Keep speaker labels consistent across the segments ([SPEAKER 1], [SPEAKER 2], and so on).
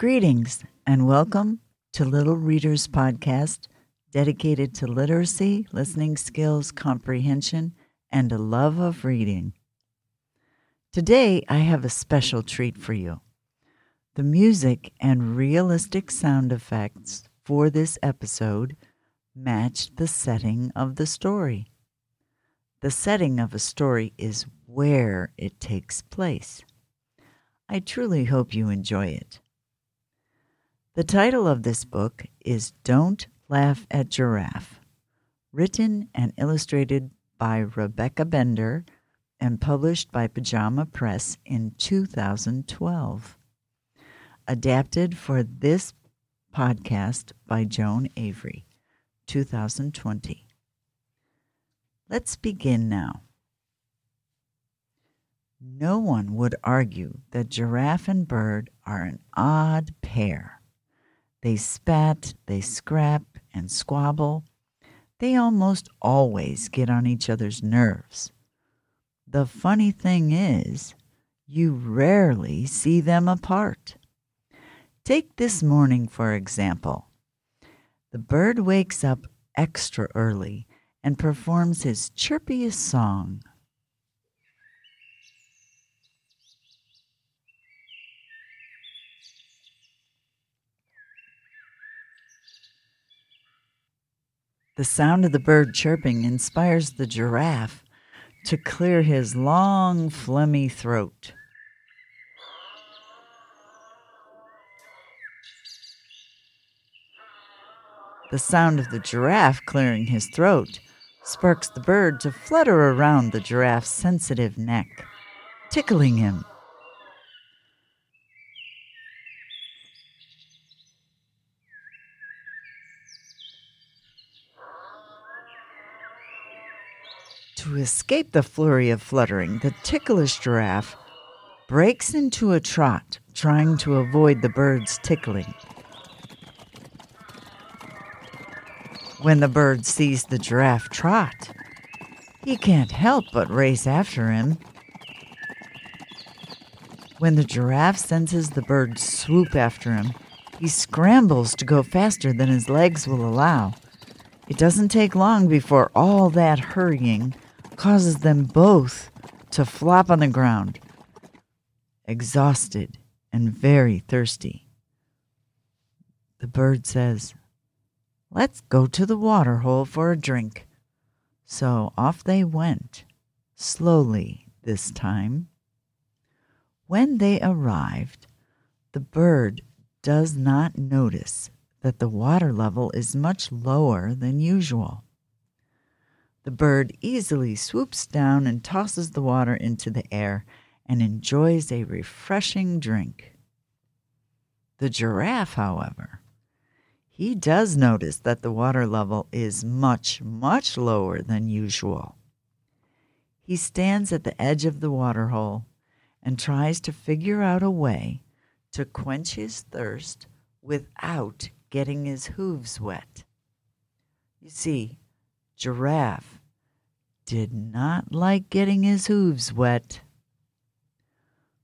[SPEAKER 1] Greetings and welcome to Little Readers Podcast, dedicated to literacy, listening skills, comprehension, and a love of reading. Today, I have a special treat for you. The music and realistic sound effects for this episode matched the setting of the story. The setting of a story is where it takes place. I truly hope you enjoy it. The title of this book is Don't Laugh at Giraffe, written and illustrated by Rebecca Bender and published by Pajama Press in 2012. Adapted for this podcast by Joan Avery, 2020. Let's begin now. No one would argue that giraffe and bird are an odd pair. They spat, they scrap and squabble. They almost always get on each other's nerves. The funny thing is, you rarely see them apart. Take this morning, for example. The bird wakes up extra early and performs his chirpiest song. The sound of the bird chirping inspires the giraffe to clear his long, phlegmy throat. The sound of the giraffe clearing his throat sparks the bird to flutter around the giraffe's sensitive neck, tickling him. To escape the flurry of fluttering, the ticklish giraffe breaks into a trot, trying to avoid the bird's tickling. When the bird sees the giraffe trot, he can't help but race after him. When the giraffe senses the bird swoop after him, he scrambles to go faster than his legs will allow. It doesn't take long before all that hurrying causes them both to flop on the ground, exhausted and very thirsty. The bird says, Let's go to the water hole for a drink. So off they went, slowly this time. When they arrived, the bird does not notice that the water level is much lower than usual. The bird easily swoops down and tosses the water into the air and enjoys a refreshing drink. The giraffe, however, he does notice that the water level is much, much lower than usual. He stands at the edge of the water hole and tries to figure out a way to quench his thirst without getting his hooves wet. You see, Giraffe did not like getting his hooves wet.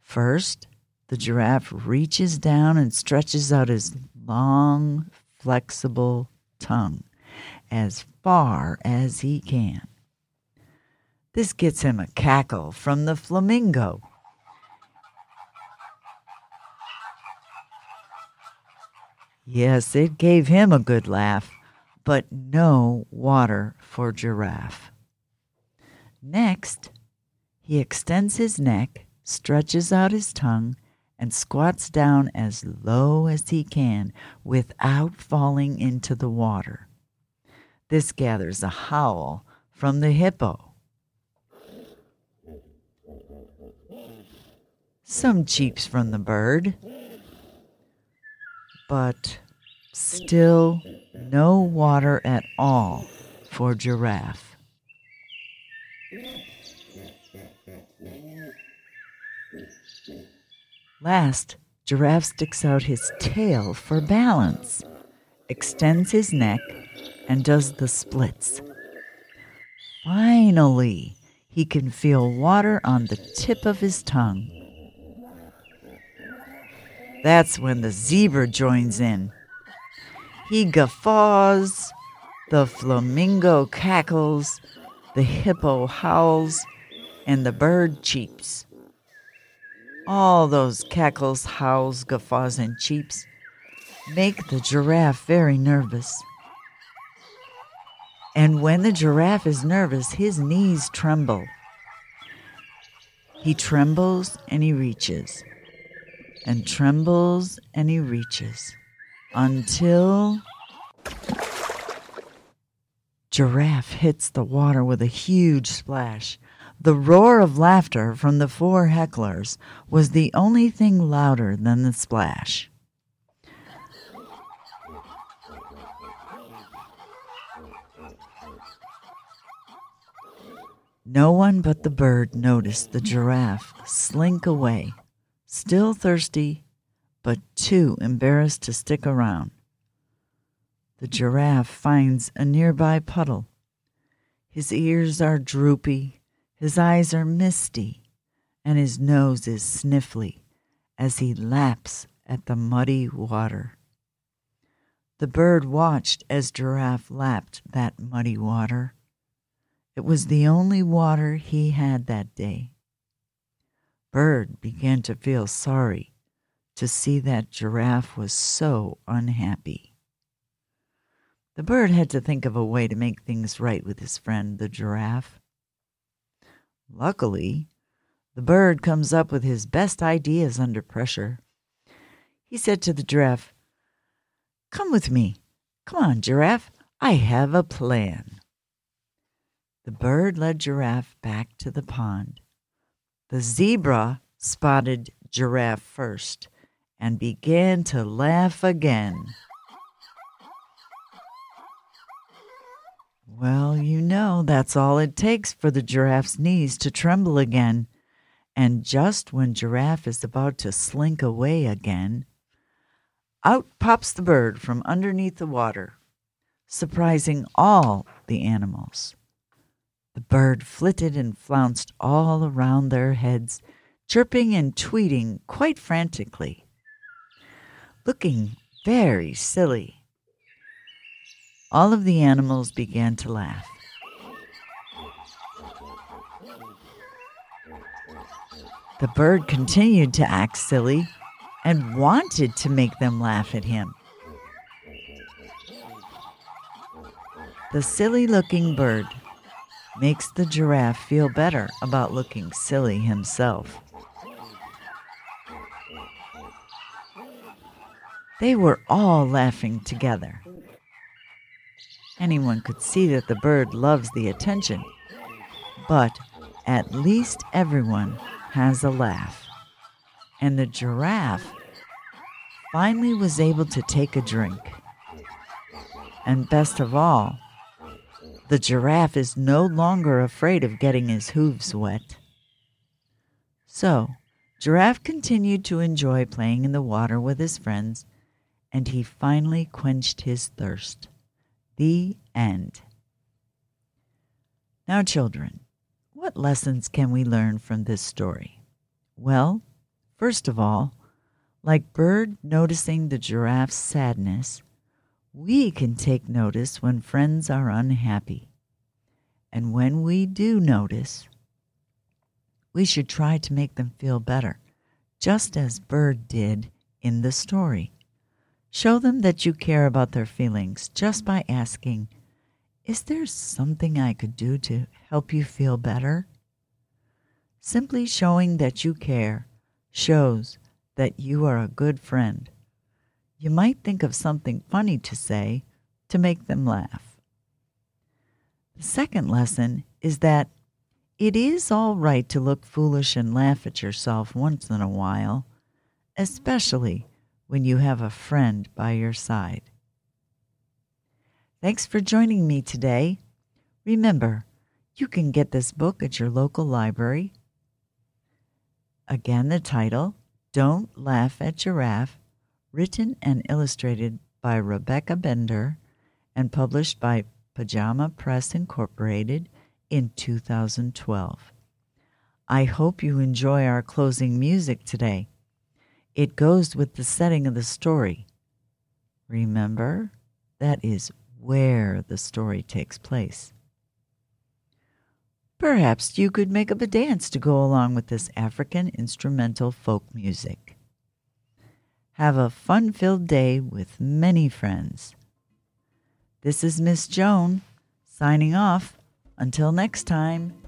[SPEAKER 1] First, the giraffe reaches down and stretches out his long, flexible tongue as far as he can. This gets him a cackle from the flamingo. Yes, it gave him a good laugh, but no water for Giraffe. Next, he extends his neck, stretches out his tongue, and squats down as low as he can without falling into the water. This gathers a howl from the hippo. Some cheeps from the bird, but still no water at all for giraffe. Last, Giraffe sticks out his tail for balance, extends his neck, and does the splits. Finally, he can feel water on the tip of his tongue. That's when the zebra joins in. He guffaws, the flamingo cackles, the hippo howls, and the bird cheeps. All those cackles, howls, guffaws, and cheeps make the giraffe very nervous. And when the giraffe is nervous, his knees tremble. He trembles and he reaches, and trembles and he reaches until Giraffe hits the water with a huge splash. The roar of laughter from the four hecklers was the only thing louder than the splash. No one but the bird noticed the giraffe slink away, still thirsty, but too embarrassed to stick around. The giraffe finds a nearby puddle. His ears are droopy, his eyes are misty, and his nose is sniffly as he laps at the muddy water. The bird watched as Giraffe lapped that muddy water. It was the only water he had that day. Bird began to feel sorry to see that Giraffe was so unhappy. The bird had to think of a way to make things right with his friend, the giraffe. Luckily, the bird comes up with his best ideas under pressure. He said to the giraffe, Come with me. Come on, giraffe. I have a plan. The bird led Giraffe back to the pond. The zebra spotted Giraffe first and began to laugh again. Well, you know, that's all it takes for the giraffe's knees to tremble again. And just when Giraffe is about to slink away again, out pops the bird from underneath the water, surprising all the animals. The bird flitted and flounced all around their heads, chirping and tweeting quite frantically, looking very silly. All of the animals began to laugh. The bird continued to act silly and wanted to make them laugh at him. The silly looking bird makes the giraffe feel better about looking silly himself. They were all laughing together. Anyone could see that the bird loves the attention, but at least everyone has a laugh. And the giraffe finally was able to take a drink. And best of all, the giraffe is no longer afraid of getting his hooves wet. So, Giraffe continued to enjoy playing in the water with his friends, and he finally quenched his thirst. The end. Now, children, what lessons can we learn from this story? Well, first of all, like Bird noticing the giraffe's sadness, we can take notice when friends are unhappy. And when we do notice, we should try to make them feel better, just as Bird did in the story. Show them that you care about their feelings just by asking, Is there something I could do to help you feel better? Simply showing that you care shows that you are a good friend you might think of something funny to say to make them laugh. The second lesson is that it is all right to look foolish and laugh at yourself once in a while, especially when you have a friend by your side. Thanks for joining me today. Remember, you can get this book at your local library. Again, the title Don't Laugh at Giraffe written and illustrated by Rebecca Bender and published by Pajama Press Incorporated in 2012. I hope you enjoy our closing music today. It goes with the setting of the story. Remember, that is where the story takes place. Perhaps you could make up a dance to go along with this African instrumental folk music. Have a fun filled day with many friends. This is Miss Joan signing off. Until next time.